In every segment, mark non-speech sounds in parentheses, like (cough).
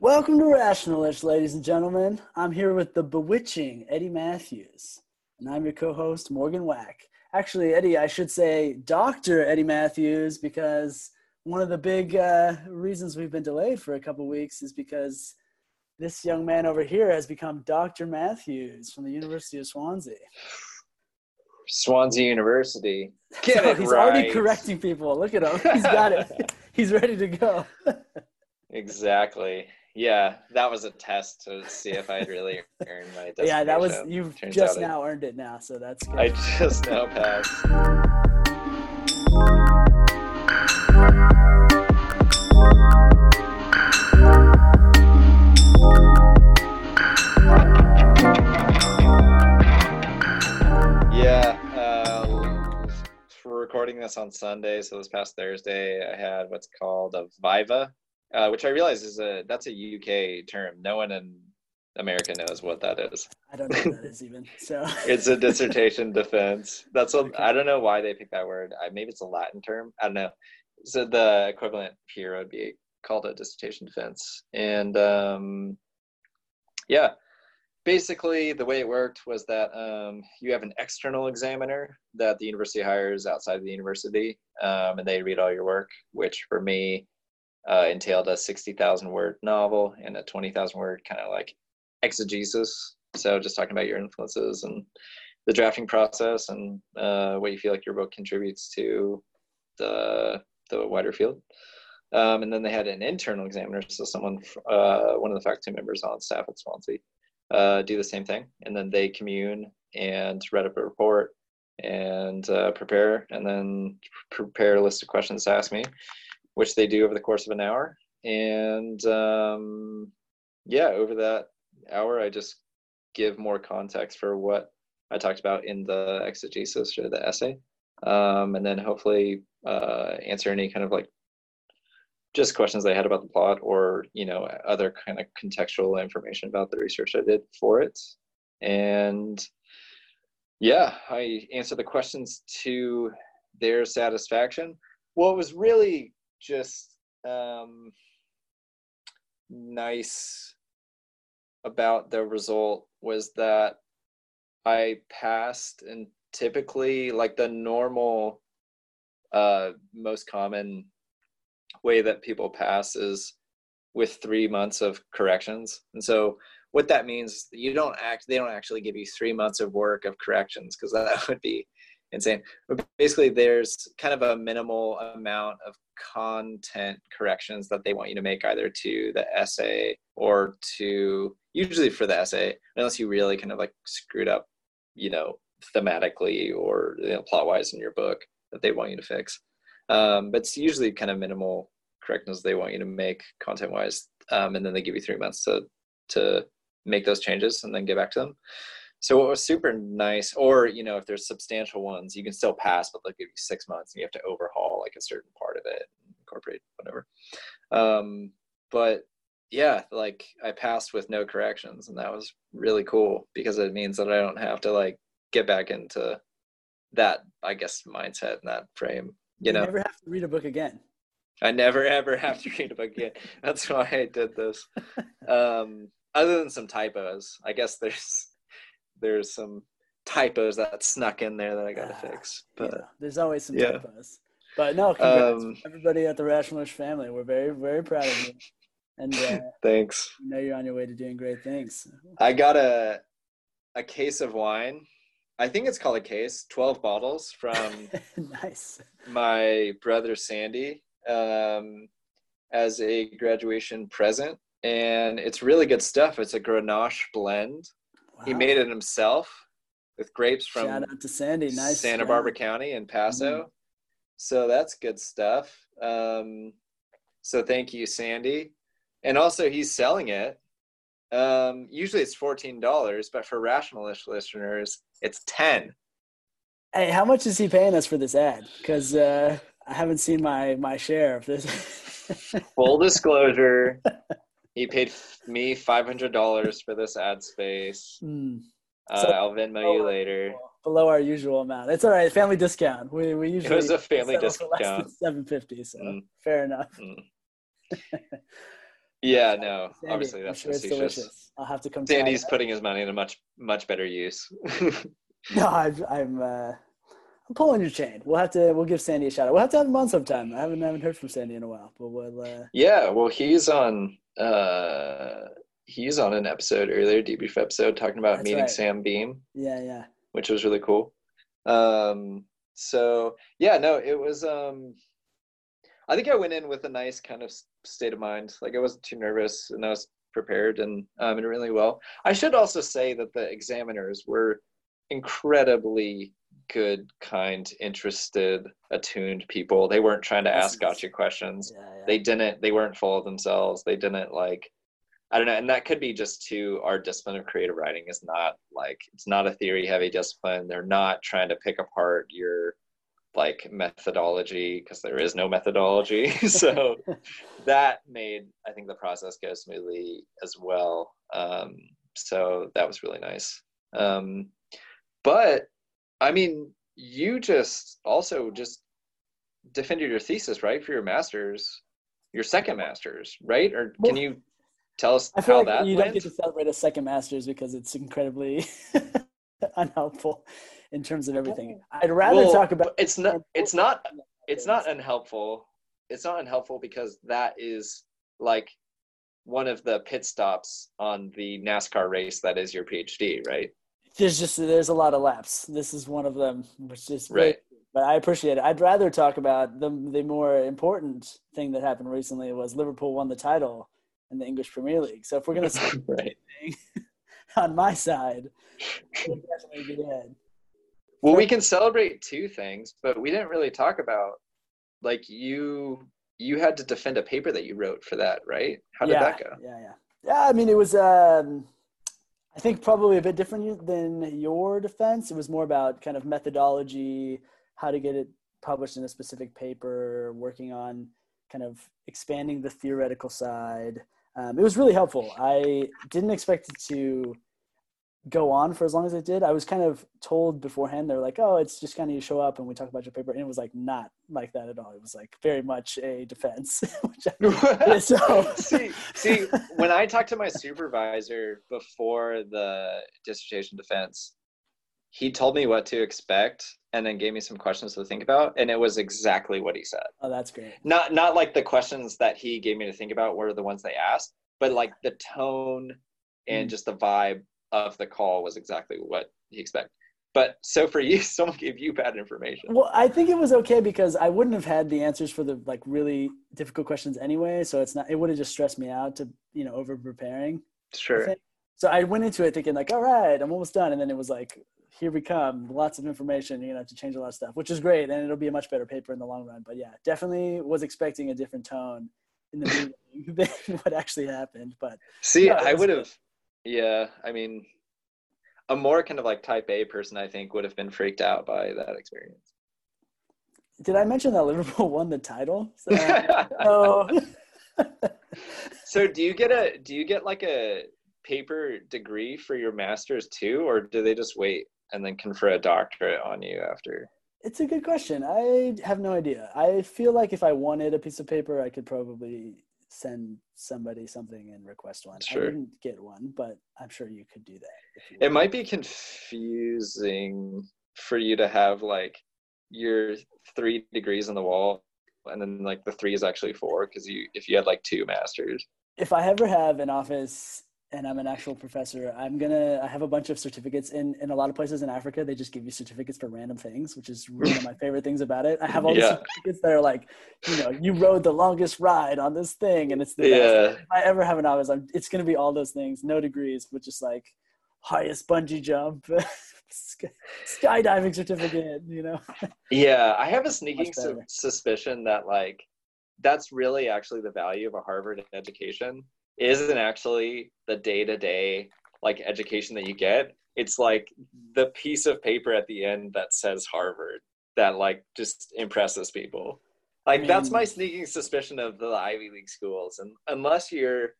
Welcome to Rationalish, ladies and gentlemen. I'm here with the bewitching Eddie Matthews, and I'm your co-host Morgan Wack. Actually, Eddie, I should say Doctor Eddie Matthews, because one of the big uh, reasons we've been delayed for a couple weeks is because this young man over here has become Dr. Matthews from the University of Swansea. Swansea University. (laughs) Get So it he's right. already correcting people. Look at him. He's got it. (laughs) he's ready to go. (laughs) Exactly. Yeah, that was a test to see if I'd really earned my designation. (laughs) yeah, that was you've Turns just now earned it now, so that's good. I just now passed. Yeah, uh, we're recording this on Sunday, so this past Thursday I had what's called a Viva, uh, which I realize is a that's a UK term. No one in America knows what that is. I don't know what that is even. So (laughs) It's a dissertation (laughs) defense. That's what i don't know why they picked that word. I, maybe it's a Latin term. I don't know. So the equivalent here would be called a dissertation defense. And um, yeah, basically the way it worked was that um, you have an external examiner that the university hires outside of the university, um, and they read all your work, which for me uh, entailed a 60,000 word novel and a 20,000 word kind of like exegesis. So just talking about your influences and the drafting process and uh, what you feel like your book contributes to the the wider field. Um, and then they had an internal examiner, so someone, uh, one of the faculty members on staff at Swansea, uh, do the same thing. And then they commune and write up a report and uh, prepare, and then prepare a list of questions to ask me, which they do over the course of an hour. And um, yeah, over that hour, I just give more context for what I talked about in the exegesis or the essay, um, and then hopefully uh, answer any kind of like just questions they had about the plot or you know other kind of contextual information about the research I did for it, and yeah, I answered the questions to their satisfaction. What was really just um, nice about the result was that I passed and typically like the normal uh most common way that people pass is with 3 months of corrections. And so what that means you don't act they don't actually give you 3 months of work of corrections because that (laughs) would be insane. But basically there's kind of a minimal amount of content corrections that they want you to make either to the essay or to usually for the essay unless you really kind of like screwed up you know thematically or you know, plot wise in your book that they want you to fix. Um, but it's usually kind of minimal corrections they want you to make content wise um, and then they give you three months to to make those changes and then get back to them so what was super nice or you know if there's substantial ones you can still pass but they'll give you six months and you have to overhaul like a certain part of it incorporate whatever um, but yeah like i passed with no corrections and that was really cool because it means that i don't have to like get back into that i guess mindset and that frame you know never have to read a book again. I never ever (laughs) have to read a book again. That's why I did this. (laughs) Um, other than some typos, I guess there's there's some typos that snuck in there that I got to Ah, fix. But yeah, there's always some yeah. typos. But no, congrats Um, everybody at the Rationalish family. We're very, very proud of you, and uh, (laughs) thanks. we know you're on your way to doing great things. I got a a case of wine. I think it's called a case. Twelve bottles from (laughs) nice. my brother Sandy um, as a graduation present, and it's really good stuff. It's a Grenache blend. He made it himself with grapes from Shout out to Sandy. Nice. Santa job. Barbara County in Paso. So that's good stuff. Um, so thank you, Sandy. And also, he's selling it. Um, usually it's fourteen dollars, but for Rationalish listeners, it's ten. Hey, how much is he paying us for this ad? Because uh, I haven't seen my my share of this. (laughs) Full disclosure, he paid f- me five hundred dollars for this ad space. Hmm. Uh, So- I'll Venmo you later. Below our usual amount. It's all right. Family discount. We we usually it was a family for less than discount. Seven fifty. So Mm. fair enough. (laughs) Mm. Yeah, no, Sandy, obviously that's sure delicious. I'll have to come. Sandy's putting his money in a much much better use. (laughs) No, I've, I'm. Uh, I'm pulling your chain. We'll have to. We'll give Sandy a shout out. We'll have to have him on sometime. I haven't haven't heard from Sandy in a while, but we'll. Uh, yeah, well, he's on. Uh He's on an episode earlier, debrief episode, talking about That's meeting right. Sam Beam. yeah, yeah. which was really cool. Um, so yeah, no, it was. Um, I think I went in with a nice kind of state of mind. Like I wasn't too nervous, and I was prepared, and um, and really well. I should also say that the examiners were incredibly good, kind, interested, attuned people. They weren't trying to This ask is- gotcha questions. Yeah, yeah. They didn't. They weren't full of themselves. They didn't like. I don't know, and that could be just to our discipline of creative writing is not like it's not a theory heavy discipline. They're not trying to pick apart your like methodology because there is no methodology. (laughs) so (laughs) that made I think the process go smoothly as well. Um, so that was really nice. Um, but I mean, you just also just defended your thesis, right, for your master's, your second master's, right? Or can you tell us I feel how like that you went? don't get to celebrate a second master's because it's incredibly (laughs) unhelpful in terms of everything. I'd rather Well, talk about. it's not. It's not. It's not unhelpful. It's not unhelpful because that is like one of the pit stops on the NASCAR race that is your PhD, right? There's just there's a lot of laps. This is one of them, which is great. Right. But I appreciate it. I'd rather talk about the the more important thing that happened recently was Liverpool won the title in the English Premier League. So if we're gonna (laughs) say right. anything (laughs) on my side, definitely. Well, we can celebrate two things, but we didn't really talk about like you you had to defend a paper that you wrote for that, right? How did yeah, that go? Yeah, yeah, yeah. I mean, it was. Um, I think probably a bit different than your defense. It was more about kind of methodology, how to get it published in a specific paper, working on kind of expanding the theoretical side. Um, it was really helpful. I didn't expect it to go on for as long as it did. I was kind of told beforehand, they're like, oh, it's just kind of you show up and we talk about your paper. And it was like not like that at all. It was like very much a defense. (laughs) I, (laughs) (laughs) so, see, see, when I talked to my supervisor before the dissertation defense, he told me what to expect and then gave me some questions to think about, and it was exactly what he said. oh, that's great. Not not like the questions that he gave me to think about were the ones they asked, but like the tone and Mm. just the vibe of the call was exactly what he expected. But so for you, (laughs) someone gave you bad information. Well, I think it was okay because I wouldn't have had the answers for the like really difficult questions anyway. So it's not. It would have just stressed me out to you know over preparing. Sure. think- So I went into it thinking like, all right, I'm almost done, and then it was like, here we come, lots of information. You're gonna have to change a lot of stuff, which is great, and it'll be a much better paper in the long run. But yeah, definitely was expecting a different tone in the (laughs) meeting (laughs) than what actually happened. But See, No, I would have, yeah, I mean, a more kind of like type A person, I think, would have been freaked out by that experience. did I mention that Liverpool (laughs) won the title? So, (laughs) oh, so do you get a, do you get like a paper degree for your master's too, or do they just wait and then confer a doctorate on you after? It's a good question. I have no idea. I feel like if I wanted a piece of paper, I could probably send somebody something and request one. Sure. I didn't get one, but I'm sure you could do that. It might be confusing for you to have like your three degrees on the wall and then like the three is actually four because you if you had like two masters If I ever have an office and I'm an actual professor, I'm gonna. I have a bunch of certificates in in a lot of places in Africa. They just give you certificates for random things, which is one of my (laughs) favorite things about it. I have all these Yeah. certificates that are like, you know, you rode the longest ride on this thing, and it's the best. if I ever have an office, I'm, it's to be all those things, no degrees, but just like highest bungee jump, (laughs) skydiving certificate, you know? Yeah, I have a (laughs) sneaking su- suspicion that like that's really actually the value of a Harvard education isn't actually the day-to-day like education that you get. It's like the piece of paper at the end that says Harvard that like just impresses people. Like that's my sneaking suspicion of the Ivy League schools and unless you're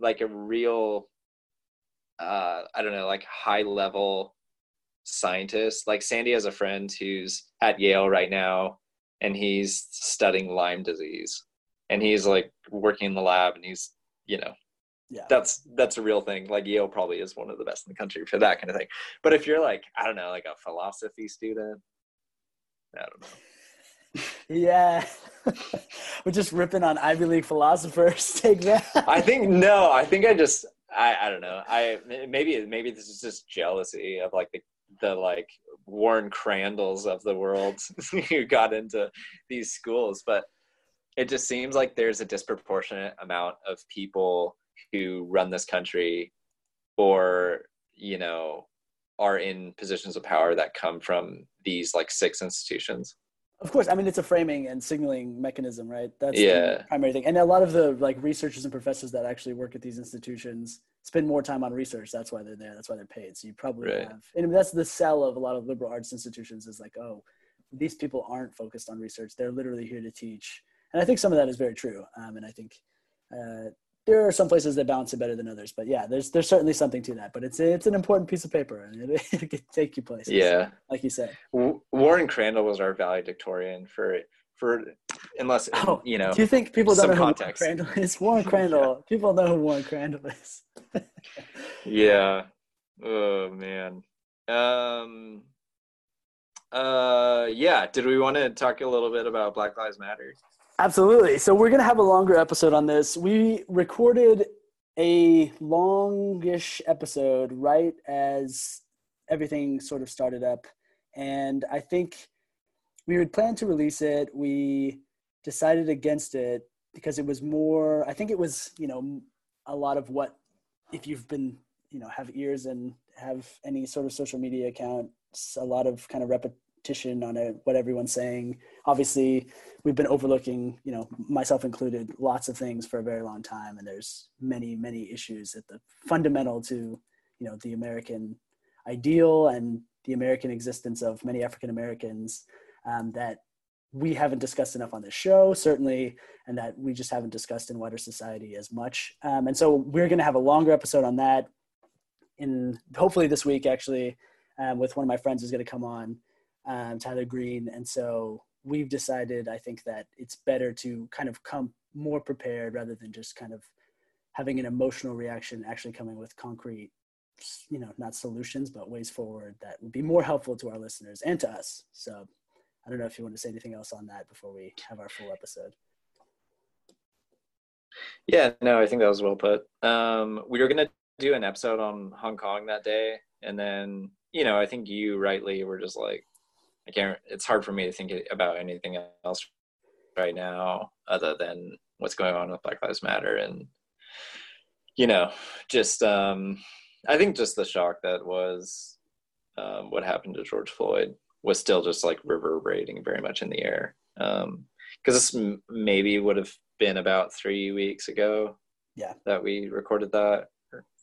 like a real uh I don't know, like high level scientist. Like Sandy has a friend who's at Yale right now and he's studying Lyme disease. And he's like working in the lab and he's you know, Yeah. that's that's a real thing. Like Yale probably is one of the best in the country for that kind of thing. But if you're like, I don't know, like a philosophy student, I don't know. (laughs) Yeah. (laughs) We're just ripping on Ivy League philosophers. (laughs) Take that. I think no. I think I just I I don't know. I maybe maybe this is just jealousy of like the the like Warren Crandalls of the world who got into these schools, but it just seems like there's a disproportionate amount of people who run this country or you know are in positions of power that come from these like six institutions. Of course, I mean it's a framing and signaling mechanism, right? That's Yeah. the primary thing. And a lot of the like researchers and professors that actually work at these institutions spend more time on research. That's why they're there. That's why they're paid. So you probably Right. have, and that's the sell of a lot of liberal arts institutions is like, oh, these people aren't focused on research. They're literally here to teach. And I think some of that is very true. Um, and I think uh, there are some places that balance it better than others. But yeah, there's there's certainly something to that. But it's it's an important piece of paper, and it, (laughs) it can take you places. Yeah. like you said. W- Warren Crandall was our valedictorian for for unless Oh, you know Do you think people don't know who context. Warren Crandall is? Warren Crandall. (laughs) People know who Warren Crandall is. (laughs) Yeah. Oh man. Um uh yeah, did we want to talk a little bit about Black Lives Matter? Absolutely. So we're gonna have a longer episode on this. We recorded a longish episode right as everything sort of started up, and I think we had planned to release it. We decided against it because it was more. I think it was you know a lot of what if you've been you know have ears and have any sort of social media account, a lot of kind of repetition on it, what everyone's saying. Obviously, we've been overlooking, you know, myself included, lots of things for a very long time, and there's many, many issues at the fundamental to, you know, the American ideal and the American existence of many African Americans um, that we haven't discussed enough on this show, certainly, and that we just haven't discussed in wider society as much. Um, and so we're going to have a longer episode on that in hopefully this week, actually, um, with one of my friends who's going to come on, um, Tyler Green. And so we've decided, I think, that it's better to kind of come more prepared rather than just kind of having an emotional reaction, actually coming with concrete, you know, not solutions, but ways forward that would be more helpful to our listeners and to us. So I don't know if you want to say anything else on that before we have our full episode. Yeah, no, I think that was well put. Um we were going to do an episode on Hong Kong that day and then, you know, I think you rightly were just like I can't it's hard for me to think about anything else right now other than what's going on with Black Lives Matter and you know, just um I think just the shock that was um, what happened to George Floyd was still just like reverberating very much in the air. Um, because this m- maybe would have been about three weeks ago. Yeah. That we recorded that,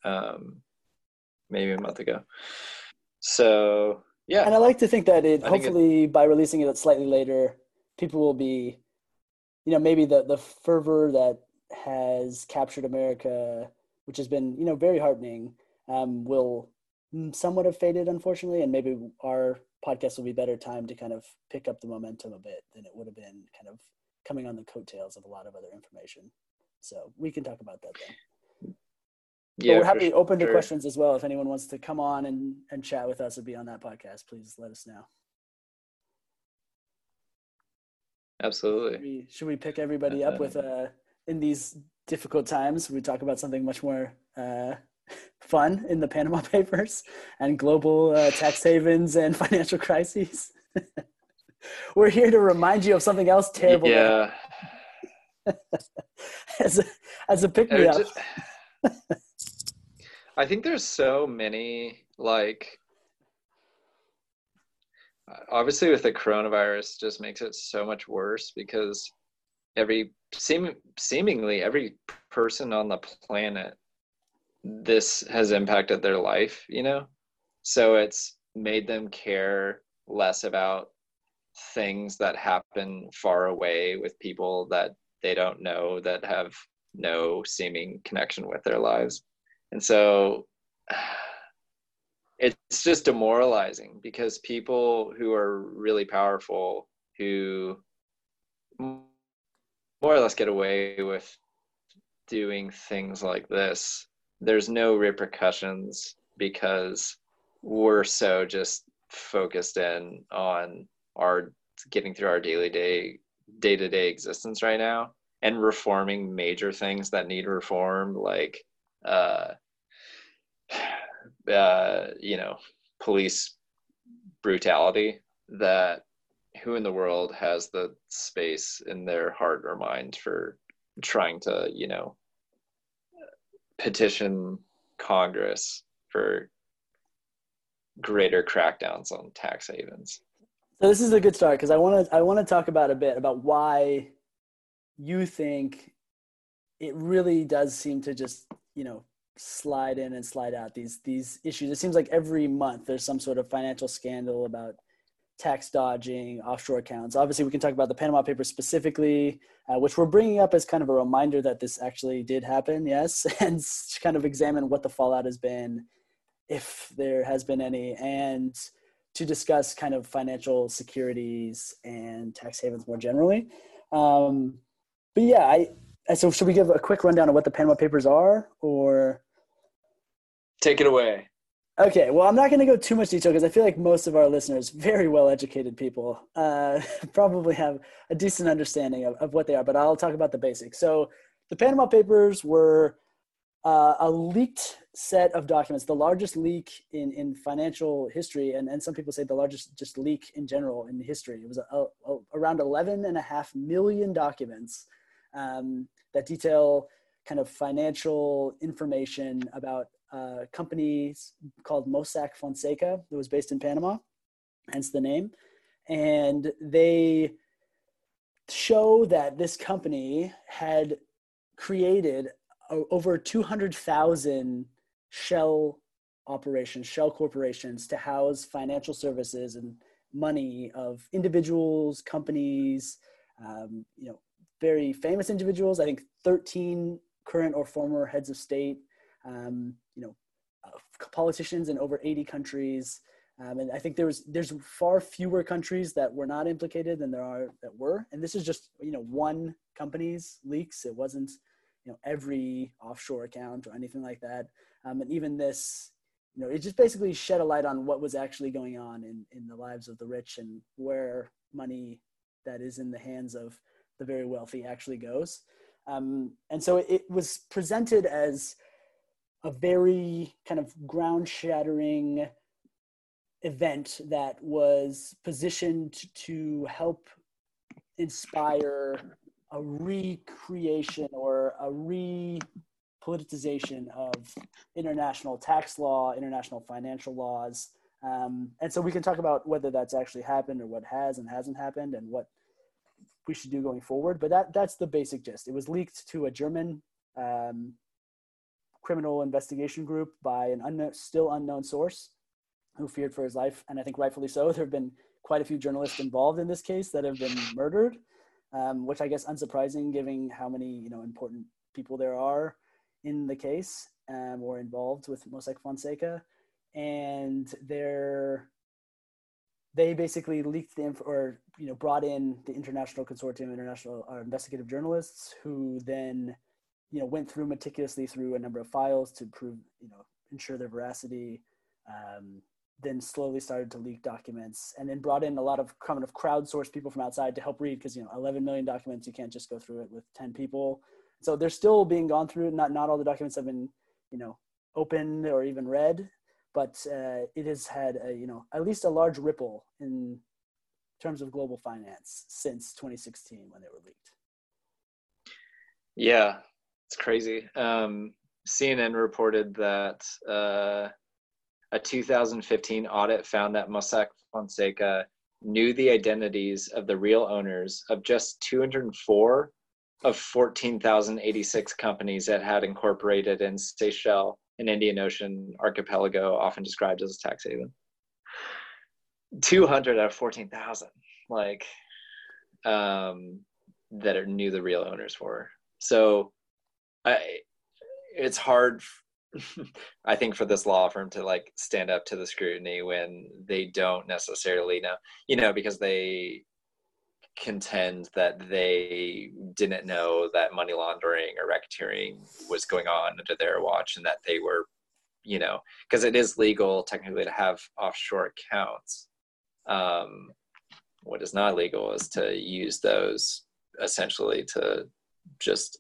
um, maybe a month ago. So yeah, And I like to think that it I think it- hopefully by releasing it slightly later, people will be, you know, maybe the the fervor that has captured America, which has been you know very heartening, um, will somewhat have faded unfortunately, and maybe our podcast will be better time to kind of pick up the momentum a bit than it would have been kind of coming on the coattails of a lot of other information. So we can talk about that then. But yeah, we're happy open to sure. questions as well. If anyone wants to come on and, and chat with us or be on that podcast, please let us know. Absolutely. Should we, should we pick everybody up with uh in these difficult times? We talk about something much more uh, (laughs) fun in the Panama (laughs) Papers and global uh, tax havens and (laughs) financial crises. We're here to remind you of something else terrible Yeah. as a, as a pick me up. I think there's so many like obviously with the coronavirus just makes it so much worse because every seem seemingly every person on the planet this has impacted their life, you know? So it's made them care less about things that happen far away with people that they don't know that have no seeming connection with their lives. And so it's just demoralizing because people who are really powerful, who more or less get away with doing things like this, there's no repercussions because we're so just focused in on our getting through our daily day day to day existence right now and reforming major things that need reform, like uh, uh, you know, police brutality. That who in the world has the space in their heart or mind for trying to, you know, petition Congress for greater crackdowns on tax havens. So this is a good start because I want to I want to talk about a bit about why you think it really does seem to just you know slide in and slide out these these issues. It seems like every month there's some sort of financial scandal about tax dodging, offshore accounts. Obviously, we can talk about the Panama Papers specifically, uh, which we're bringing up as kind of a reminder that this actually did happen, yes, (laughs) and kind of examine what the fallout has been, if there has been any, and to discuss kind of financial securities and tax havens more generally. Um, but yeah, I so should we give a quick rundown of what the Panama Papers are, or take it away? Okay, well, I'm not going to go too much detail because I feel like most of our listeners, very well educated people, uh, (laughs) probably have a decent understanding of, of what they are, but I'll talk about the basics. So, the Panama Papers were uh, a leaked set of documents, the largest leak in, in financial history, and, and some people say the largest just leak in general in history. It was a, a, a, around 11 and a half million documents um, that detail kind of financial information about uh, companies called Mossack Fonseca that was based in Panama, hence the name. And they show that this company had created over 200,000 shell operations, shell corporations to house financial services and money of individuals, companies, um, you know, very famous individuals. I think 13 current or former heads of state, um, politicians in over 80 countries. Um, and I think there was there's far fewer countries that were not implicated than there are that were. And this is just you know one company's leaks. It wasn't you know every offshore account or anything like that. Um, and even this, you know, it just basically shed a light on what was actually going on in in the lives of the rich and where money that is in the hands of the very wealthy actually goes. Um, and so it, it was presented as a very kind of ground shattering event that was positioned to help inspire a recreation or a re-politicization of international tax law, international financial laws. Um, and so we can talk about whether that's actually happened or what has and hasn't happened and what we should do going forward. But that that's the basic gist. It was leaked to a German um, criminal investigation group by an unknown, still unknown source who feared for his life, and I think rightfully so. (laughs) There have been quite a few journalists involved in this case that have been murdered, um, which I guess unsurprising given how many you know important people there are in the case um, or involved with Mossack Fonseca, and they're they basically leaked the inf- or you know brought in the international consortium international uh, investigative journalists who then you know went through meticulously through a number of files to prove you know ensure their veracity um, then slowly started to leak documents and then brought in a lot of kind of crowdsourced people from outside to help read because you know 11 million documents you can't just go through it with 10 people so they're still being gone through not not all the documents have been you know opened or even read but uh, it has had a, you know at least a large ripple in terms of global finance since 2016 when they were leaked. Yeah, it's crazy. Um, CNN reported that uh, a 2015 audit found that Mossack Fonseca knew the identities of the real owners of just 204 of 14,086 companies that had incorporated in Seychelles an Indian Ocean archipelago, often described as a tax haven. 200 out of 14,000, like, um, that knew the real owners for. So, I, it's hard, (laughs) I think, for this law firm to like stand up to the scrutiny when they don't necessarily know, you know, because they contend that they didn't know that money laundering or racketeering was going on under their watch and that they were you know because it is legal technically to have offshore accounts. Um, what is not legal is to use those essentially to just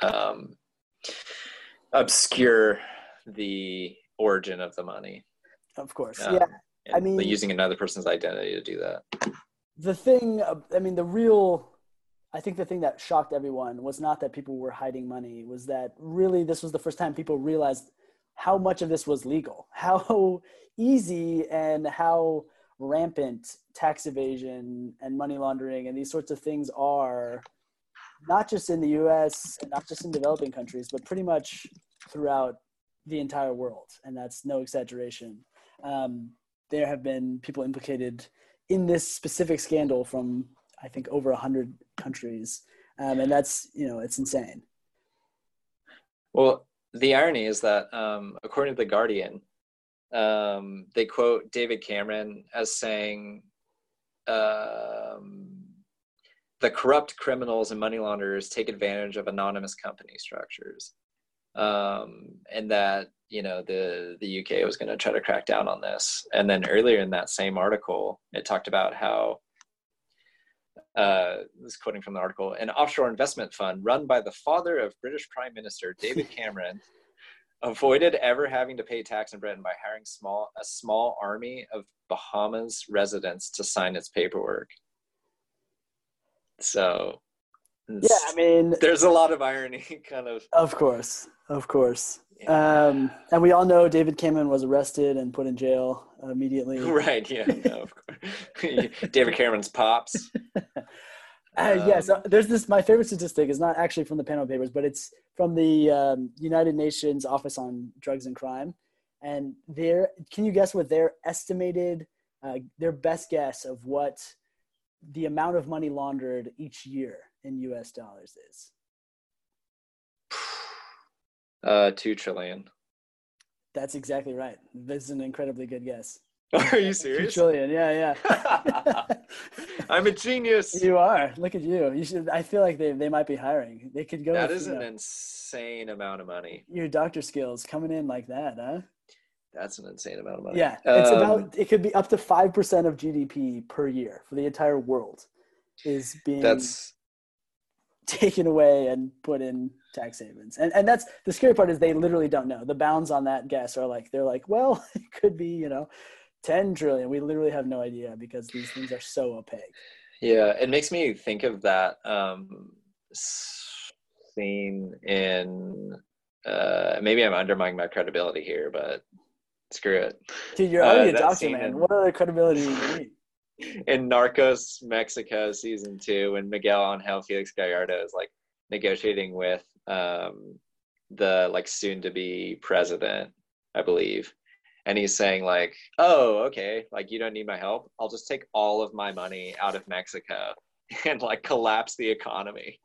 um, obscure the origin of the money. Of course. Um, yeah. I mean, using another person's identity to do that. the thing i mean the real i think the thing that shocked everyone was not that people were hiding money was that really this was the first time people realized how much of this was legal (laughs) how easy and how rampant tax evasion and money laundering and these sorts of things are not just in the us and not just in developing countries but pretty much throughout the entire world. And that's no exaggeration. Um, there have been people implicated in this specific scandal from I think over hundred countries, um, and that's you know it's insane. Well, the irony is that um, according to the Guardian, um, they quote David Cameron as saying, um, "The corrupt criminals and money launderers take advantage of anonymous company structures." Um, and that you know the the UK was going to try to crack down on this. And then earlier in that same article, it talked about how uh, this quoting from the article: an offshore investment fund run by the father of British Prime Minister David (laughs) Cameron avoided ever having to pay tax in Britain by hiring small a small army of Bahamas residents to sign its paperwork. So yeah, I mean, there's a lot of irony, (laughs) kind of. Of course, of course. Um, and we all know David Cameron was arrested and put in jail immediately. (laughs) Right. Yeah. No, of course. (laughs) David Cameron's pops. Uh, um, yeah, so there's this. My favorite statistic is not actually from the Panama Papers, but it's from the um, United Nations Office on Drugs and Crime, and their. Can you guess what their estimated, uh, their best guess of what the amount of money laundered each year in U.S. dollars is? (sighs) Uh, two trillion. That's exactly right. This is an incredibly good guess. (laughs) Are you serious? Two trillion. Yeah, yeah. (laughs) I'm a genius. You are. Look at you. You should. I feel like they they might be hiring. They could go. That with, is an know, insane amount of money. Your doctor skills coming in like that, huh? That's an insane amount of money. Yeah, it's um, about. It could be up to five percent of GDP per year for the entire world. Is being. That's (laughs) taken away and put in tax havens. And and that's the scary part is they literally don't know. The bounds on that guess are like they're like, well, (laughs) it could be, you know, 10 trillion. We literally have no idea because these things are so opaque. Yeah, it makes me think of that um, scene in uh, maybe I'm undermining my credibility here, but screw it. Dude, you're already uh, a doctor, man. In, what other credibility do you need? (laughs) in Narcos Mexico season two when Miguel Angel Felix Gallardo is like negotiating with um, the like soon to be president, I believe. And he's saying like, "Oh, okay, like you don't need my help. I'll just take all of my money out of Mexico (laughs) and like collapse the economy."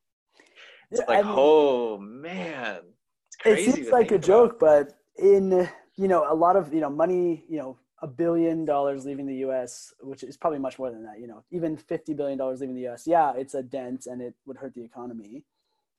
It's like, I mean, oh man, it's crazy. It seems like a about. joke, but in you know a lot of you know money, you know a billion dollars leaving the U.S., which is probably much more than that. You know, even fifty billion dollars leaving the U.S. Yeah, it's a dent and it would hurt the economy.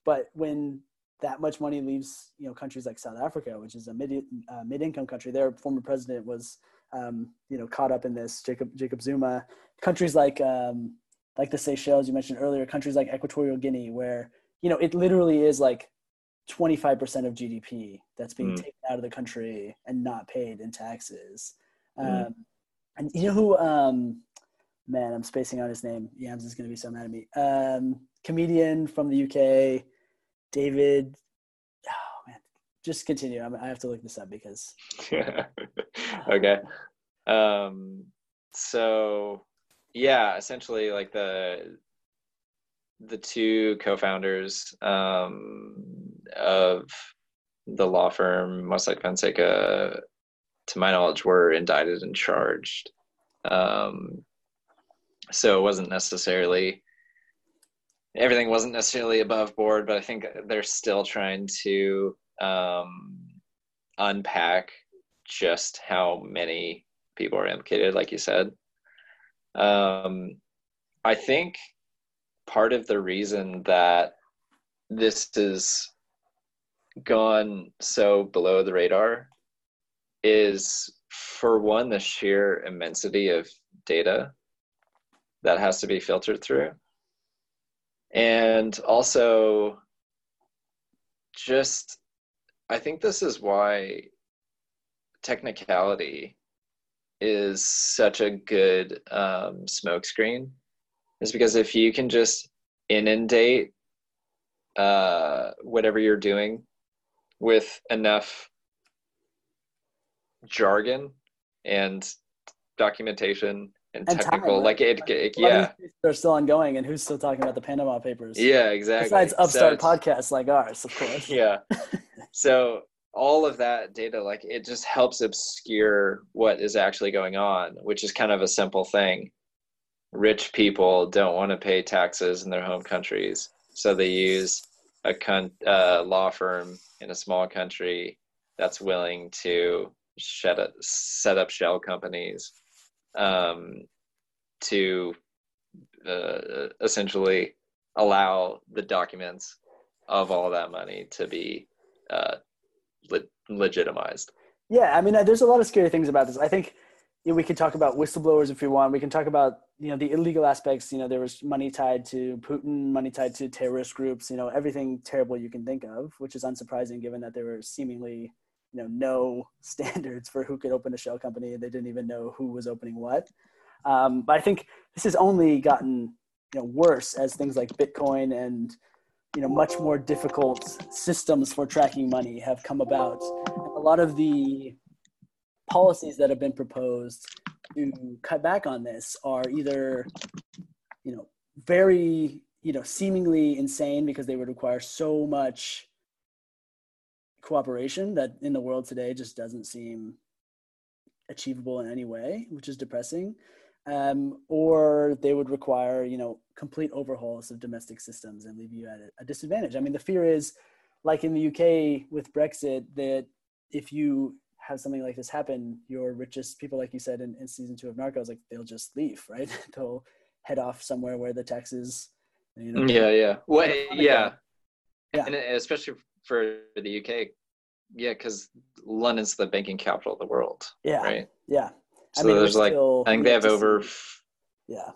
But when that much money leaves, you know, countries like South Africa, which is a mid uh, mid income country, their former president was, um, you know, caught up in this. Jacob Jacob Zuma. Countries like um, like the Seychelles you mentioned earlier, countries like Equatorial Guinea, where you know it literally is like 25% of GDP that's being mm. taken out of the country and not paid in taxes. Mm. Um, and you know who? Um, man, I'm spacing out his name. Yams is going to be so mad at me. Um, comedian from the UK, David. Oh man, just continue. i have to look this up because. (laughs) okay. Um, so yeah, essentially, like the the two co-founders um, of the law firm Mossack Fonseca to my knowledge, were indicted and charged. Um, so it wasn't necessarily everything wasn't necessarily above board, but I think they're still trying to um, unpack just how many people are implicated, like you said. Um, I think part of the reason that this has gone so below the radar is for one the sheer immensity of data that has to be filtered through. And also just i think this is why technicality is such a good um, smokescreen is because if you can just inundate uh, whatever you're doing with enough jargon and documentation and, and technical time, like it, it yeah. they're still ongoing and who's still talking about the panama papers? Yeah exactly. Besides upstart so podcasts like ours of course. (laughs) Yeah. (laughs) So all of that data like it just helps obscure what is actually going on which is kind of a simple thing. Rich people don't want to pay taxes in their home countries so they use a con- uh, law firm in a small country that's willing to set up shell companies um, to uh, essentially allow the documents of all that money to be uh, le- legitimized. Yeah, I mean, uh, there's a lot of scary things about this. I think know, we could talk about whistleblowers if we want. We can talk about you know the illegal aspects. You know, there was money tied to Putin, money tied to terrorist groups. You know, everything terrible you can think of, which is unsurprising given that there were seemingly you know no (laughs) standards for who could open a shell company. They didn't even know who was opening what. Um, but I think this has only gotten you know worse as things like Bitcoin and you know much more difficult systems for tracking money have come about. a lot of the policies that have been proposed to cut back on this are either you know very you know seemingly insane because they would require so much cooperation that in the world today just doesn't seem achievable in any way, which is depressing. Um, or they would require, you know, complete overhauls of domestic systems and leave you at a disadvantage. I mean, the fear is, like in the UK with Brexit, that if you have something like this happen, your richest people, like you said in, in season two of Narcos, like they'll just leave, right? (laughs) they'll head off somewhere where the taxes. You know, yeah, yeah, well, yeah, yeah, and especially for the UK, yeah, because London's the banking capital of the world. Yeah. Right. Yeah. So I mean, there's like still, I think they have over. Yeah.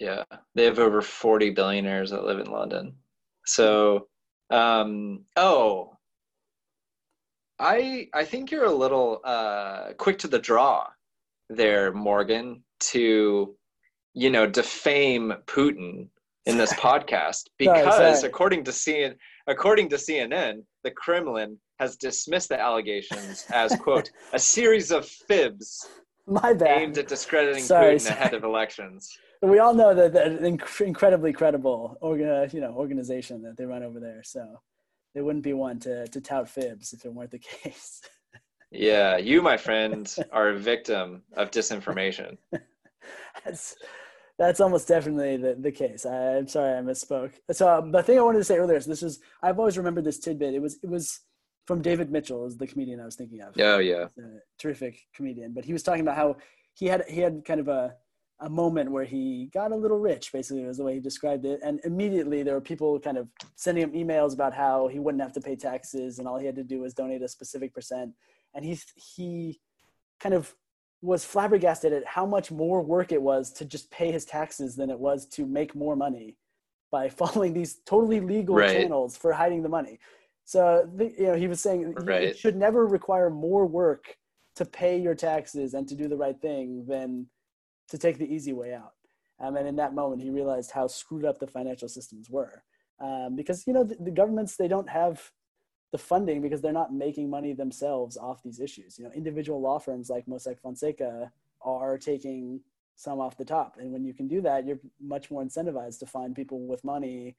Yeah, they have over forty billionaires that live in London. So, um, oh, I I think you're a little uh, quick to the draw there, Morgan, to you know defame Putin in this (laughs) podcast because sorry, sorry. according to CNN, according to CNN, the Kremlin has dismissed the allegations as (laughs) quote a series of fibs My bad. aimed at discrediting sorry, Putin ahead of elections. We all know that an incredibly credible organ, you know, organization that they run over there, so they wouldn't be one to to tout fibs if it weren't the (laughs) case. yeah, you, my friend, are a victim of disinformation. (laughs) that's that's almost definitely the, the case. I, am sorry I misspoke. So um, the thing I wanted to say earlier is this is I've always remembered this tidbit. It was it was from David Mitchell is the comedian I was thinking of. Oh yeah, terrific comedian. But he was talking about how he had he had kind of a a moment where he got a little rich, basically was the way he described it. And immediately there were people kind of sending him emails about how he wouldn't have to pay taxes and all he had to do was donate a specific percent. And he he kind of was flabbergasted at how much more work it was to just pay his taxes than it was to make more money by (laughs) following these totally legal right. channels for hiding the money. So you know, he was saying right. it should never require more work to pay your taxes and to do the right thing than to take the easy way out. Um, and in that moment, he realized how screwed up the financial systems were. Um, because you know the, the, governments they don't have the funding because they're not making money themselves off these issues. You know, individual law firms like Mossack Fonseca are taking some off the top, and when you can do that, you're much more incentivized to find people with money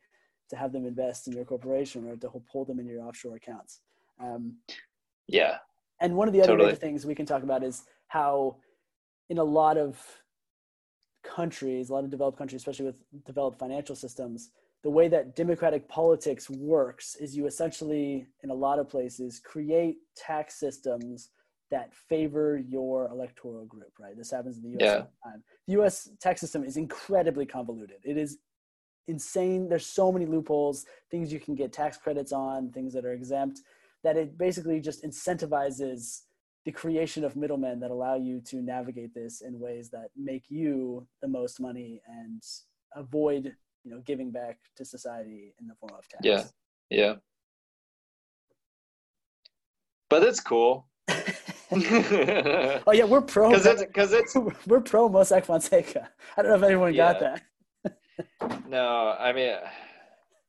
to have them invest in your corporation or to pull them in your offshore accounts. Um, yeah. And one of the other totally. things we can talk about is how, in a lot of countries, a lot of developed countries, especially with developed financial systems, the way that democratic politics works is you essentially, in a lot of places, create tax systems that favor your electoral group, right? This happens in the US yeah. all the time. The US tax system is incredibly convoluted. It is insane. There's so many loopholes, things you can get tax credits on, things that are exempt, that it basically just incentivizes the creation of middlemen that allow you to navigate this in ways that make you the most money and avoid you know giving back to society in the form of tax yeah yeah but it's cool (laughs) (laughs) oh yeah we're pro because it's because it's (laughs) we're pro Mossack Fonseca. I don't know if anyone Yeah. got that. no i mean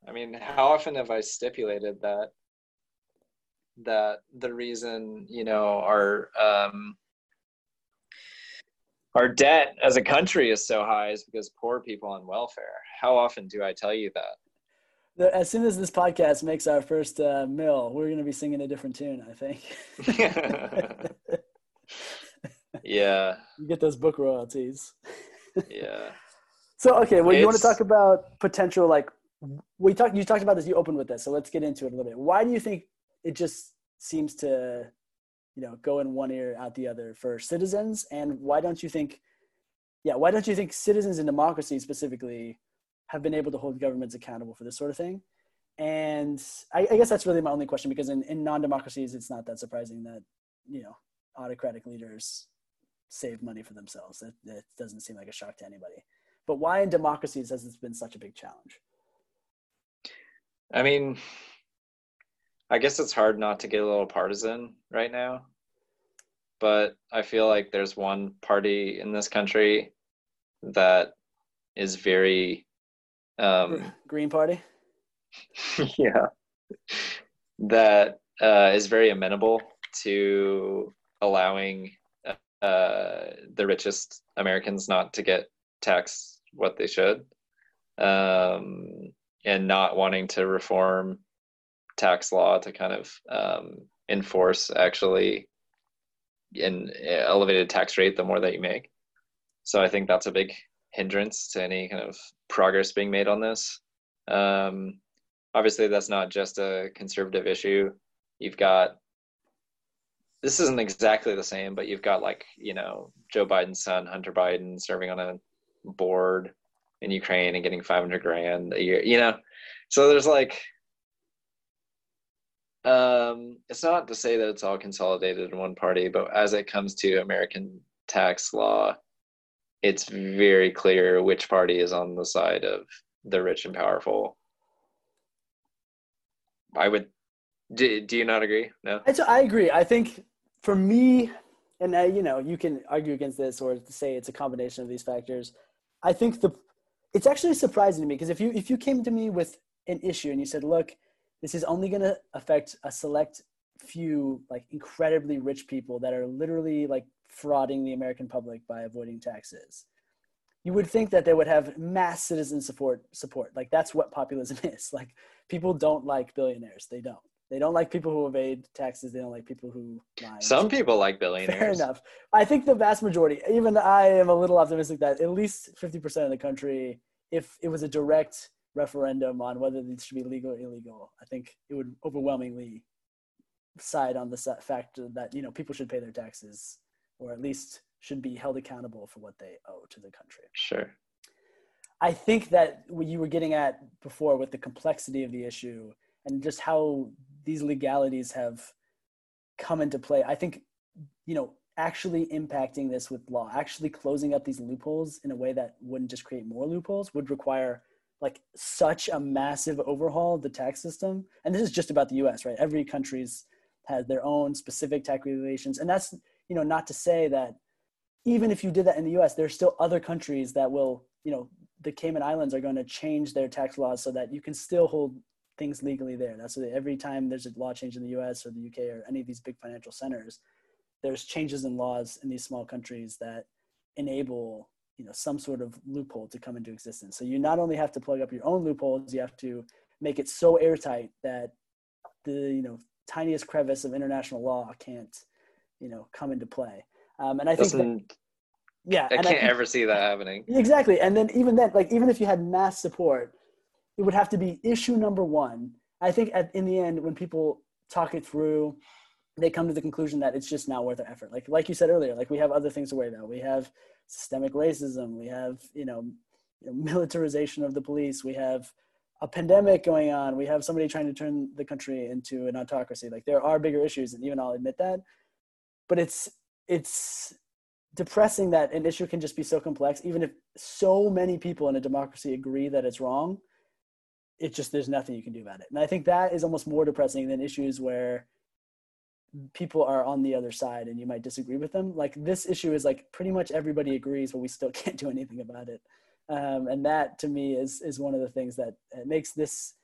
i mean how often have i stipulated that that the reason you know our um our debt as a country is so high is because poor people on welfare how often do i tell you that As soon as this podcast makes our first uh, mill, we're going to be singing a different tune. I think. (laughs) yeah you get those book royalties. yeah (laughs) So okay, well, you want to talk about potential like we talked. You talked about this. You opened with this, so let's get into it a little bit. Why do you think it just seems to, you know, go in one ear out the other for citizens? And why don't you think, yeah, why don't you think citizens in democracy specifically have been able to hold governments accountable for this sort of thing? And I, I guess that's really my only question because in, in non-democracies, it's not that surprising that you know autocratic leaders save money for themselves. That, doesn't seem like a shock to anybody. But why in democracies has this been such a big challenge? I mean, I guess it's hard not to get a little partisan right now, but I feel like there's one party in this country that is very, um, Green Party. (laughs) yeah, that uh, is very amenable to allowing uh, the richest Americans not to get taxed what they should, um, and not wanting to reform tax law to kind of um, enforce actually an elevated tax rate the more that you make. So I think that's a big hindrance to any kind of progress being made on this. Um, obviously, that's not just a conservative issue. You've got this isn't exactly the same, but you've got like you know Joe Biden's son Hunter Biden serving on a board in Ukraine and getting 500 grand a year. You know, so there's like um, it's not to say that it's all consolidated in one party, but as it comes to American tax law, it's very clear which party is on the side of the rich and powerful. I would. Do, do you not agree? No. So I agree. I think for me, and I, you know, you can argue against this or say it's a combination of these factors. I think the it's actually surprising to me because if you if you came to me with an issue and you said, look, this is only going to affect a select few like incredibly rich people that are literally like frauding the American public by avoiding taxes. You would think that they would have mass citizen support support. Like that's what populism (laughs) is. Like people don't like billionaires. They don't. They don't like people who evade taxes. They don't like people who lie. Some people like billionaires Fair enough. I think the vast majority, even I am a little optimistic that at least 50% of the country, if it was a direct referendum on whether these should be legal or illegal, I think it would overwhelmingly side on the fact that, you know, people should pay their taxes or at least should be held accountable for what they owe to the country. Sure. I think that what you were getting at before with the complexity of the issue and just how these legalities have come into play, I think, you know, actually impacting this with law, actually closing up these loopholes in a way that wouldn't just create more loopholes would require like such a massive overhaul of the tax system. And this is just about the US, right? Every country's has their own specific tax regulations. And that's, you know, not to say that even if you did that in the US, there's still other countries that will, you know, the Cayman Islands are going to change their tax laws so that you can still hold things legally there. That's so that every time there's a law change in the US or the UK or any of these big financial centers, there's changes in laws in these small countries that enable you know some sort of loophole to come into existence. So you not only have to plug up your own loopholes, you have to make it so airtight that the you know tiniest crevice of international law can't you know come into play. Um, and I think that, yeah, I can't think- ever see that happening. Exactly. And then even then, like even if you had mass support, it would have to be issue number one. I think at, in the end, when people talk it through, they come to the conclusion that it's just not worth the effort. Like like you said earlier, like we have other things to worry about. We have systemic racism. We have you know you know, militarization of the police. We have a pandemic going on. We have somebody trying to turn the country into an autocracy. Like there are bigger issues, and even I'll admit that. But it's it's depressing that an issue can just be so complex, even if so many people in a democracy agree that it's wrong. It just there's nothing you can do about it, and I think that is almost more depressing than issues where people are on the other side and you might disagree with them. Like this issue is like pretty much everybody agrees, but we still (laughs) can't do anything about it. Um, and that to me is is one of the things that makes this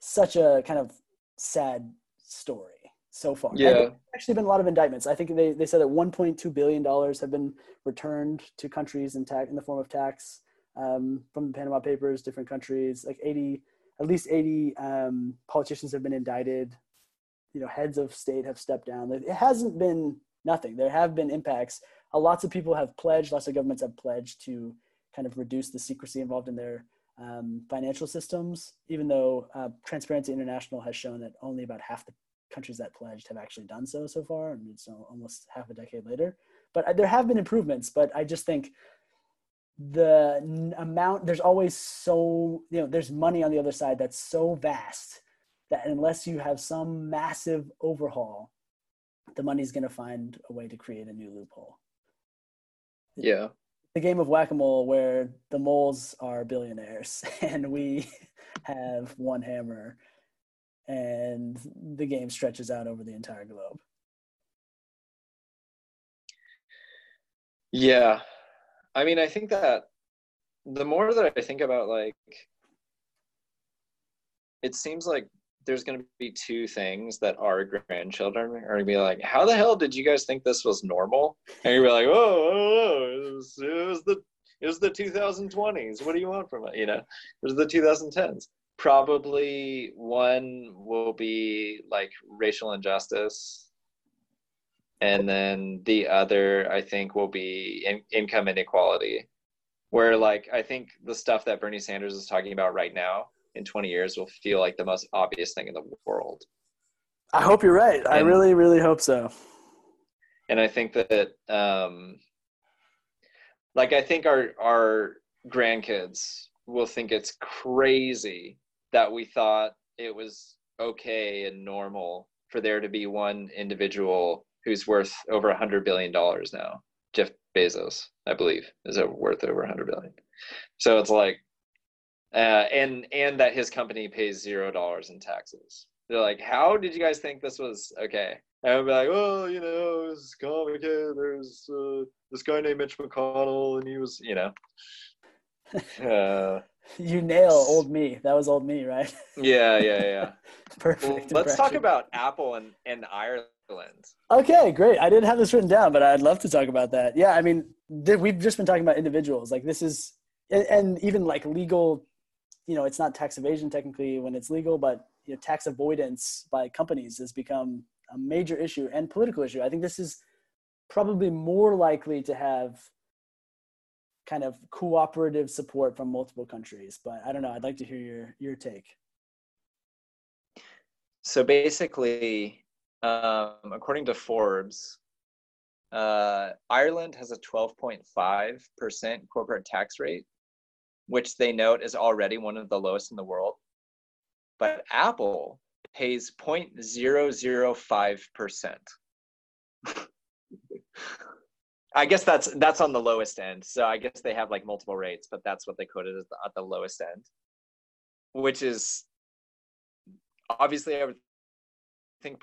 such a kind of sad story so far. Yeah, actually been a lot of indictments. I think they, they said that 1.2 billion dollars have been returned to countries in tax in the form of tax um, from the Panama Papers, different countries. Like 80, at least 80 um, politicians have been indicted. You know, heads of state have stepped down. It hasn't been nothing. There have been impacts. Uh, lots of people have pledged. Lots of governments have pledged to kind of reduce the secrecy involved in their um, financial systems, even though uh, Transparency International has shown that only about half the countries that pledged have actually done so so far, and it's almost half a decade later. But uh, there have been improvements, but I just think the amount there's always so you know there's money on the other side that's so vast that unless you have some massive overhaul the money's going to find a way to create a new loophole. Yeah. The game of whack-a-mole where the moles are billionaires (laughs) and we (laughs) have one hammer and the game stretches out over the entire globe. Yeah. I mean i think that the more that i think about like it seems like there's going to be two things that our grandchildren are going to be like, "How the hell did you guys think this was normal?" And you're like, "Oh, it, was, it was the it was the 2020s. What do you want from it? You know, it was the 2010s. Probably one will be like racial injustice, and then the other, I think, will be in, income inequality. Where like I think the stuff that Bernie Sanders is talking about right now in 20 years will feel like the most obvious thing in the world. I hope you're right. And, I really, really hope so. And I think that, um, like, I think our our grandkids will think it's crazy that we thought it was okay and normal for there to be one individual who's worth over a hundred billion dollars now. Jeff Bezos, I believe, is worth over a hundred billion. So it's like uh, and and that his company pays zero dollars in taxes. They're like, how did you guys think this was okay? And I'd be like, well, you know, it it's complicated. There's uh, this guy named Mitch McConnell, and he was, you know. (laughs) Uh, you nail old me. That was old me, right? yeah, yeah, yeah. (laughs) Perfect. Well, let's talk about Apple and, and Ireland. Okay, great. I didn't have this written down, but I'd love to talk about that. Yeah, I mean, th- we've just been talking about individuals. Like this is, and, and even like legal you know it's not tax evasion technically when it's legal but you know tax avoidance by companies has become a major issue and political issue. I think this is probably more likely to have kind of cooperative support from multiple countries but i don't know. I'd like to hear your your take. So basically um, according to forbes uh, ireland has a 12.5% corporate tax rate which they note is already one of the lowest in the world. But Apple pays 0.005%. (laughs) I guess that's that's on the lowest end. So I guess they have like multiple rates, but that's what they quoted as the, at the lowest end, which is obviously I would think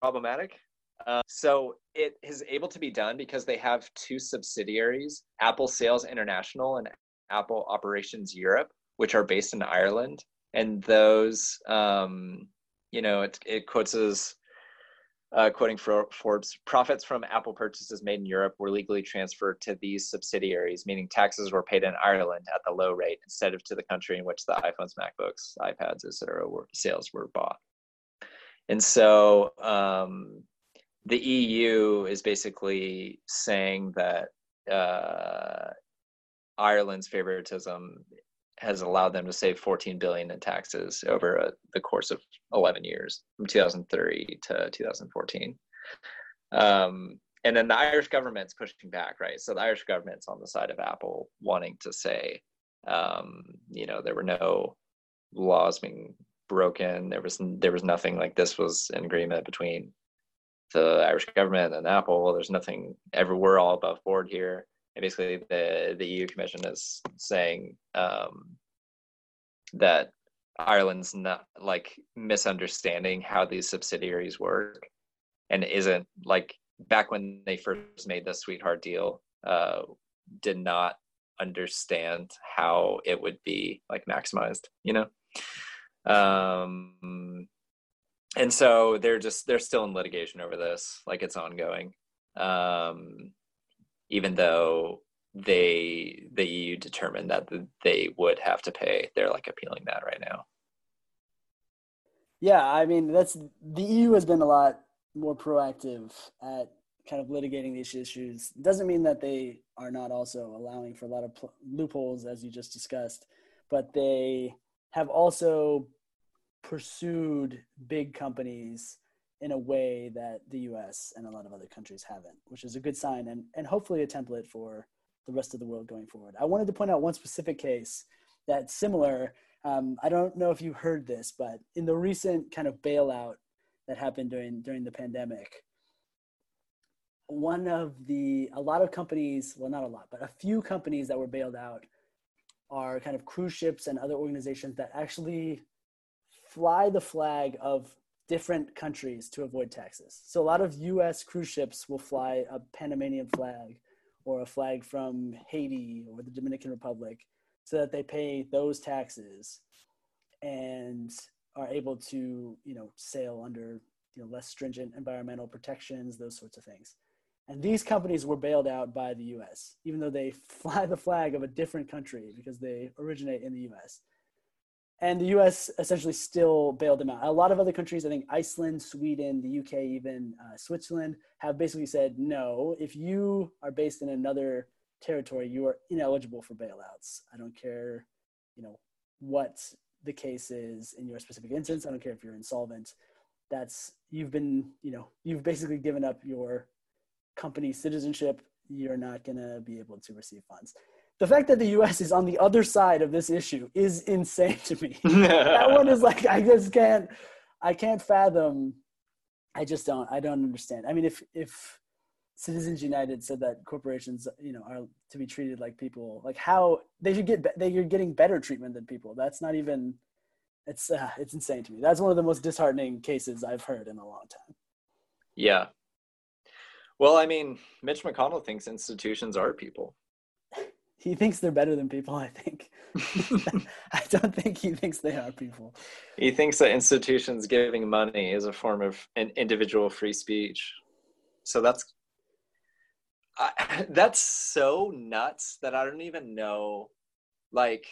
problematic. Uh, so it is able to be done because they have two subsidiaries, Apple Sales International and Apple Operations Europe, which are based in Ireland. And those, um, you know, it, it quotes as uh, quoting for Forbes, profits from Apple purchases made in Europe were legally transferred to these subsidiaries, meaning taxes were paid in Ireland at the low rate instead of to the country in which the iPhones, MacBooks, iPads, etc. Were, sales were bought. And so um, the EU is basically saying that uh, Ireland's favoritism has allowed them to save 14 billion in taxes over a, the course of 11 years from 2003 to 2014. Um, and then the Irish government's pushing back, right? So the Irish government's on the side of Apple, wanting to say, um, you know, there were no laws being broken. There was there was nothing like this was an agreement between the Irish government and Apple. There's nothing ever. We're all above board here. And basically, the the EU Commission is saying um, that Ireland's not like misunderstanding how these subsidiaries work, and isn't like back when they first made the sweetheart deal, uh, did not understand how it would be like maximized. You know. Um, and so they're just they're still in litigation over this like it's ongoing. Um, even though they the eu determined that they would have to pay they're like appealing that right now. Yeah i mean that's the eu has been a lot more proactive at kind of litigating these issues. Doesn't mean that they are not also allowing for a lot of pl- loopholes as you just discussed but they have also pursued big companies in a way that the US and a lot of other countries haven't, which is a good sign and, and hopefully a template for the rest of the world going forward. I wanted to point out one specific case that's similar. Um, I don't know if you heard this, but in the recent kind of bailout that happened during during the pandemic, one of the a lot of companies, well not a lot, but a few companies that were bailed out are kind of cruise ships and other organizations that actually fly the flag of different countries to avoid taxes. So a lot of US cruise ships will fly a Panamanian flag or a flag from Haiti or the Dominican Republic so that they pay those taxes and are able to, you know, sail under, you know, less stringent environmental protections, those sorts of things. And these companies were bailed out by the US, even though they (laughs) fly the flag of a different country because they originate in the US and the U.S. essentially still bailed them out. A lot of other countries, I think Iceland, Sweden, the U.K., even uh, Switzerland, have basically said no. If you are based in another territory, you are ineligible for bailouts. I don't care, you know, what the case is in your specific instance. I don't care if you're insolvent. That's you've been, you know, you've basically given up your company citizenship. You're not going to be able to receive funds the fact that the US is on the other side of this issue is insane to me. (laughs) that one is like I just can't I can't fathom I just don't I don't understand. I mean if if Citizens United said that corporations, you know, are to be treated like people, like how they should get they are getting better treatment than people. That's not even it's uh, it's insane to me. That's one of the most disheartening cases I've heard in a long time. Yeah. Well, I mean, Mitch McConnell thinks institutions are people he thinks they're better than people i think. (laughs) I don't think he thinks they are people. He thinks that institutions giving money is a form of an individual free speech. So that's I, (laughs) that's so nuts that i don't even know like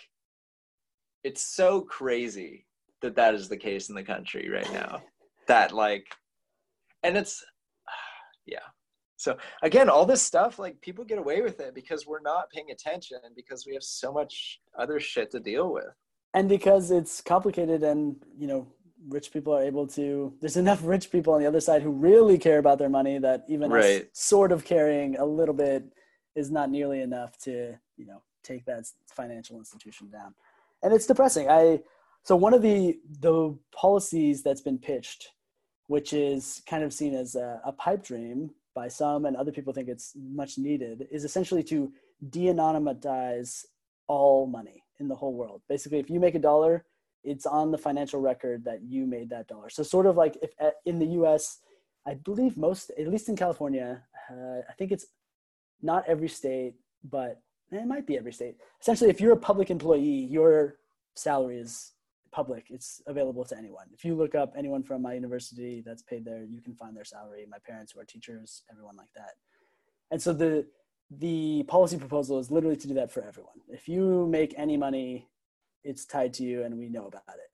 it's so crazy that that is the case in the country right now. (laughs) That like and it's (sighs) yeah so again, all this stuff, like people get away with it because we're not paying attention because we have so much other shit to deal with. And because it's complicated and, you know, rich people are able to there's enough rich people on the other side who really care about their money that even right. sort of caring a little bit is not nearly enough to, you know, take that financial institution down. And it's depressing. I so one of the the policies that's been pitched which is kind of seen as a, a pipe dream by some and other people think it's much needed is essentially to de-anonymize all money in the whole world. Basically if you make a dollar it's on the financial record that you made that dollar. So sort of like if in the us i believe most at least in california uh, i think it's not every state but it might be every state. Essentially if you're a public employee your salary is public. It's available to anyone. If you look up anyone from my university that's paid there, you can find their salary. My parents who are teachers, everyone like that. And so the the policy proposal is literally to do that for everyone. If you make any money, it's tied to you, and we know about it.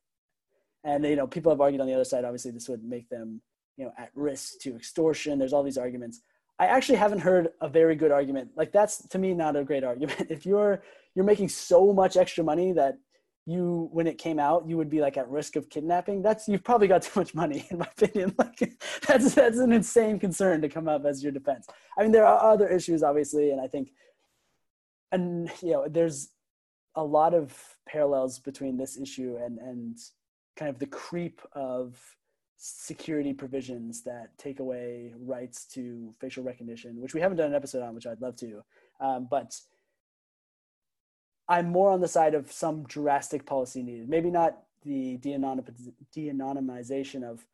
And you know, people have argued on the other side. Obviously, this would make them you know at risk to extortion. There's all these arguments. I actually haven't heard a very good argument. Like that's to me not a great argument. (laughs) If you're you're making so much extra money that you when it came out you would be like at risk of kidnapping. That's you've probably got (laughs) too much money in my opinion. (laughs) Like that's that's an insane concern to come up as your defense. I mean there are other issues obviously and i think and you know there's a lot of parallels between this issue and and kind of the creep of security provisions that take away rights to facial recognition which we haven't done an episode on which i'd love to. Um, but I'm more on the side of some drastic policy needed. Maybe not the de-anonymization of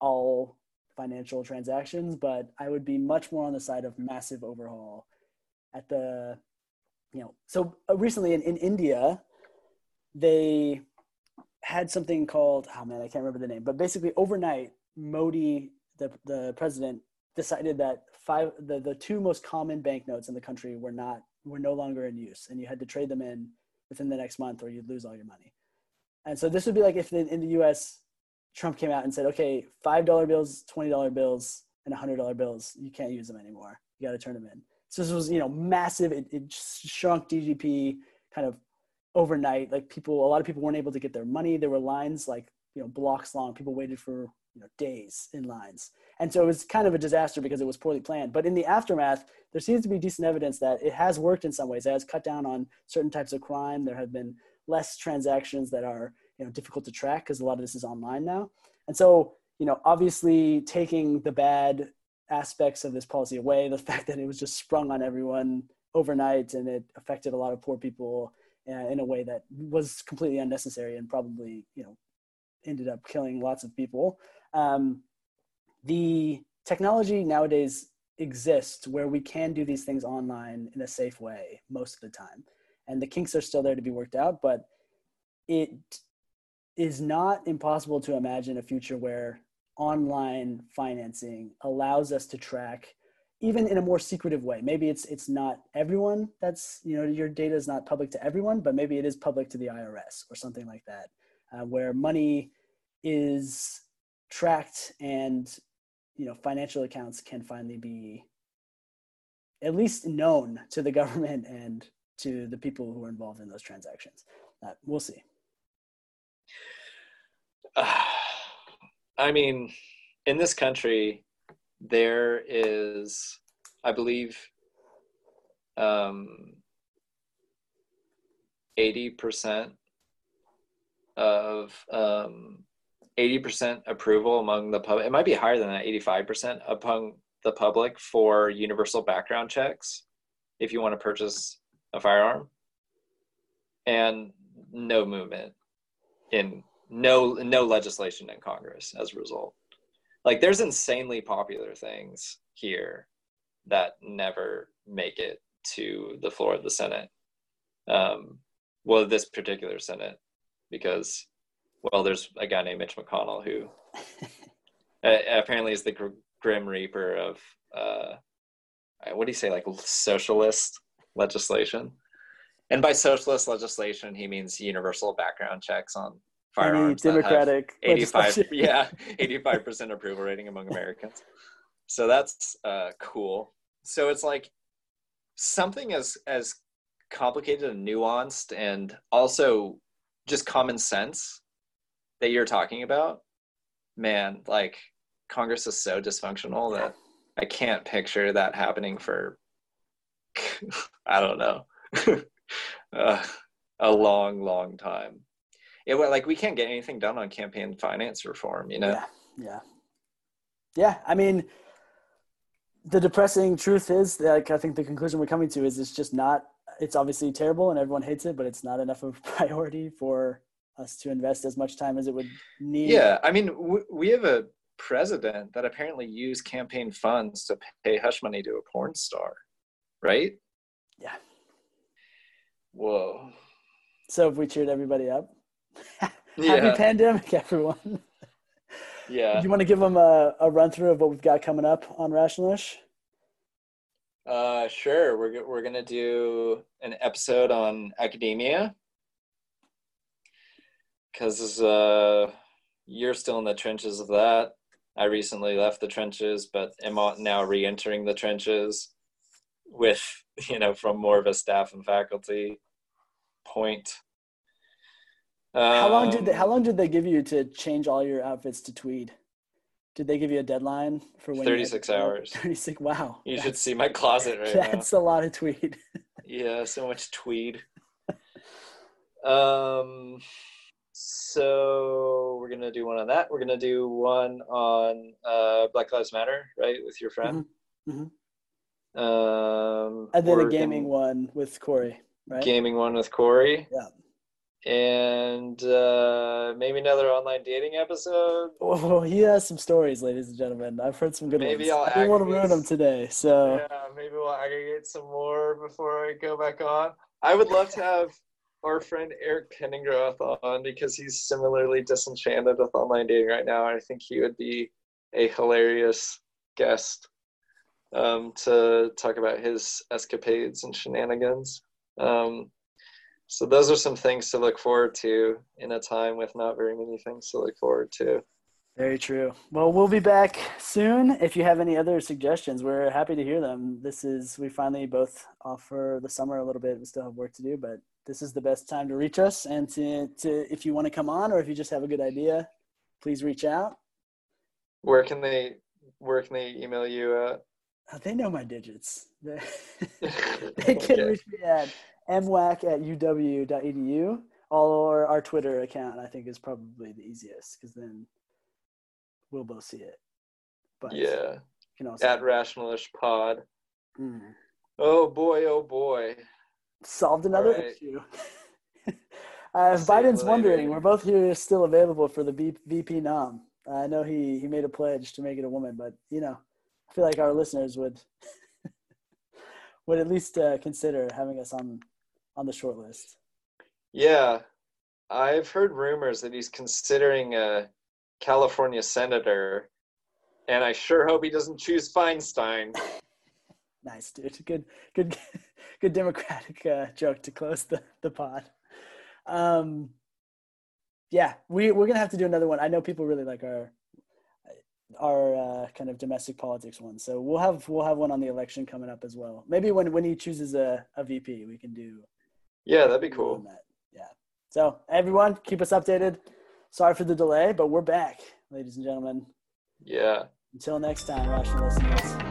all financial transactions, but I would be much more on the side of massive overhaul at the, you know, so uh, recently in, in India, they had something called, oh man, I can't remember the name, but basically overnight, Modi, the, the president, decided that five, the, the two most common banknotes in the country were not were no longer in use and you had to trade them in within the next month or you'd lose all your money. And so this would be like if in the US, Trump came out and said, okay, $5 bills, $20 bills, and $100 bills, you can't use them anymore. You got to turn them in. So this was, you know, massive. It, it shrunk GDP kind of overnight. Like people, a lot of people weren't able to get their money. There were lines like, you know, blocks long. People waited for you know days in lines. And so it was kind of a disaster because it was poorly planned. But in the aftermath there seems to be decent evidence that it has worked in some ways. It has cut down on certain types of crime. There have been less transactions that are you know difficult to track because a lot of this is online now. And so you know obviously taking the bad aspects of this policy away the (laughs) fact that it was just sprung on everyone overnight and it affected a lot of poor people uh, in a way that was completely unnecessary and probably you know ended up killing lots of people um, the technology nowadays exists where we can do these things online in a safe way most of the time. And the kinks are still there to be worked out but it is not impossible to imagine a future where online financing allows us to track even in a more secretive way. Maybe it's it's not everyone that's you know your data is not public to everyone but maybe it is public to the irs or something like that uh, where money is tracked and you know financial accounts can finally be at least known to the (laughs) government and to the people who are involved in those transactions. Uh, we'll see. Uh, (sighs) i mean in this country there is i believe um, 80% of um, 80% approval among the public. It might be higher than that, 85% among the public for universal background checks if you want to purchase a firearm. And no movement in no no legislation in Congress as a result. Like there's insanely popular things here that never make it to the floor of the Senate. Um, well, this particular Senate, because well, there's a guy named Mitch McConnell who (laughs) apparently is the gr- grim reaper of uh, what do you say, like socialist legislation. And by socialist legislation, he means universal background checks on firearms. Any democratic, eighty-five, (laughs) yeah, (laughs) eighty-five percent approval rating among Americans. So that's uh, cool. So it's like something as as complicated and nuanced, and also just common sense that you're talking about, man, like Congress is so dysfunctional that I can't picture that happening for (laughs) I don't know (laughs) uh, a long, long time. It like we can't get anything done on campaign finance reform, you know? Yeah, yeah, yeah. I mean, the depressing truth is, like, I think the conclusion we're coming to is it's just not. It's obviously terrible and everyone hates it, but it's not enough of a (laughs) priority for us to invest as much time as it would need. Yeah, I mean, we have a president that apparently used campaign funds to pay hush money to a porn star, right? Yeah. Whoa. So if we cheered everybody up, (laughs) yeah. pandemic, everyone. yeah. Do you want to give them a, a run through of what we've got coming up on Rationalish? Uh, sure. We're we're gonna do an episode on academia because uh, you're still in the trenches of that. I recently left the trenches, but am now re-entering the trenches with (laughs) you know from more of a staff and faculty point. how long did they, how Um, long did they give you to change all your outfits to tweed? Did they give you a deadline for when? to 36 hours. (laughs) Thirty-six. Wow. You should see my closet right now. That's a lot of tweed. (laughs) Yeah, so much tweed. Um, so we're gonna do one on that. We're gonna do one on uh, Black Lives Matter, right, with your friend. Mhm, Um, And then a gaming gonna- one with Corey, right? gaming one with Corey. Yeah. And uh, maybe another online dating episode. Oh, he has some stories, ladies and gentlemen. I've heard some good Maybe ones. I'll I didn't want to ruin them today, so Yeah, maybe we'll aggregate some more before I go back on. I would love to have our friend Eric Penningroth on because he's similarly disenchanted with online dating right now. I think he would be a hilarious guest um, to talk about his escapades and shenanigans. Um, so those are some things to look forward to in a time with not very many things to look forward to. very true. Well, we'll be back soon. If you have any other suggestions, we're happy to hear them. This is we finally both off for the summer a little bit. We still have work to do, but this is the best time to reach us. And to, to if you want to come on or if you just have a good idea, please reach out. Where can they where can they email you at? Uh, They know my digits. (laughs) They, they (laughs) can Okay. reach me at mwac at uw.edu or our Twitter account. I think is probably the easiest because then we'll both see it. But Yeah. you can also At Rationalish Pod. Mm. Oh boy, oh boy. Solved another right. issue. (laughs) uh, if Biden's wondering, we're both here still available for the B- VP nom. I know he he made a pledge to make it a woman, but you know, I feel like our listeners would (laughs) would at least uh, consider having us on on the short list. Yeah. I've heard rumors that he's considering a California senator, and I sure hope he doesn't choose Feinstein. (laughs) Nice, dude. Good, good, good Democratic uh, joke to close the the pod. Um, yeah, we we're gonna have to do another one. I know people really like our our uh, kind of domestic politics one, so we'll have we'll have one on the election coming up as well. Maybe when when he chooses a, a VP, we can do Yeah, that'd be cool. that. Yeah. So everyone, keep us updated. Sorry for the delay, but we're back, ladies and gentlemen. Yeah. Until next time, rational listeners.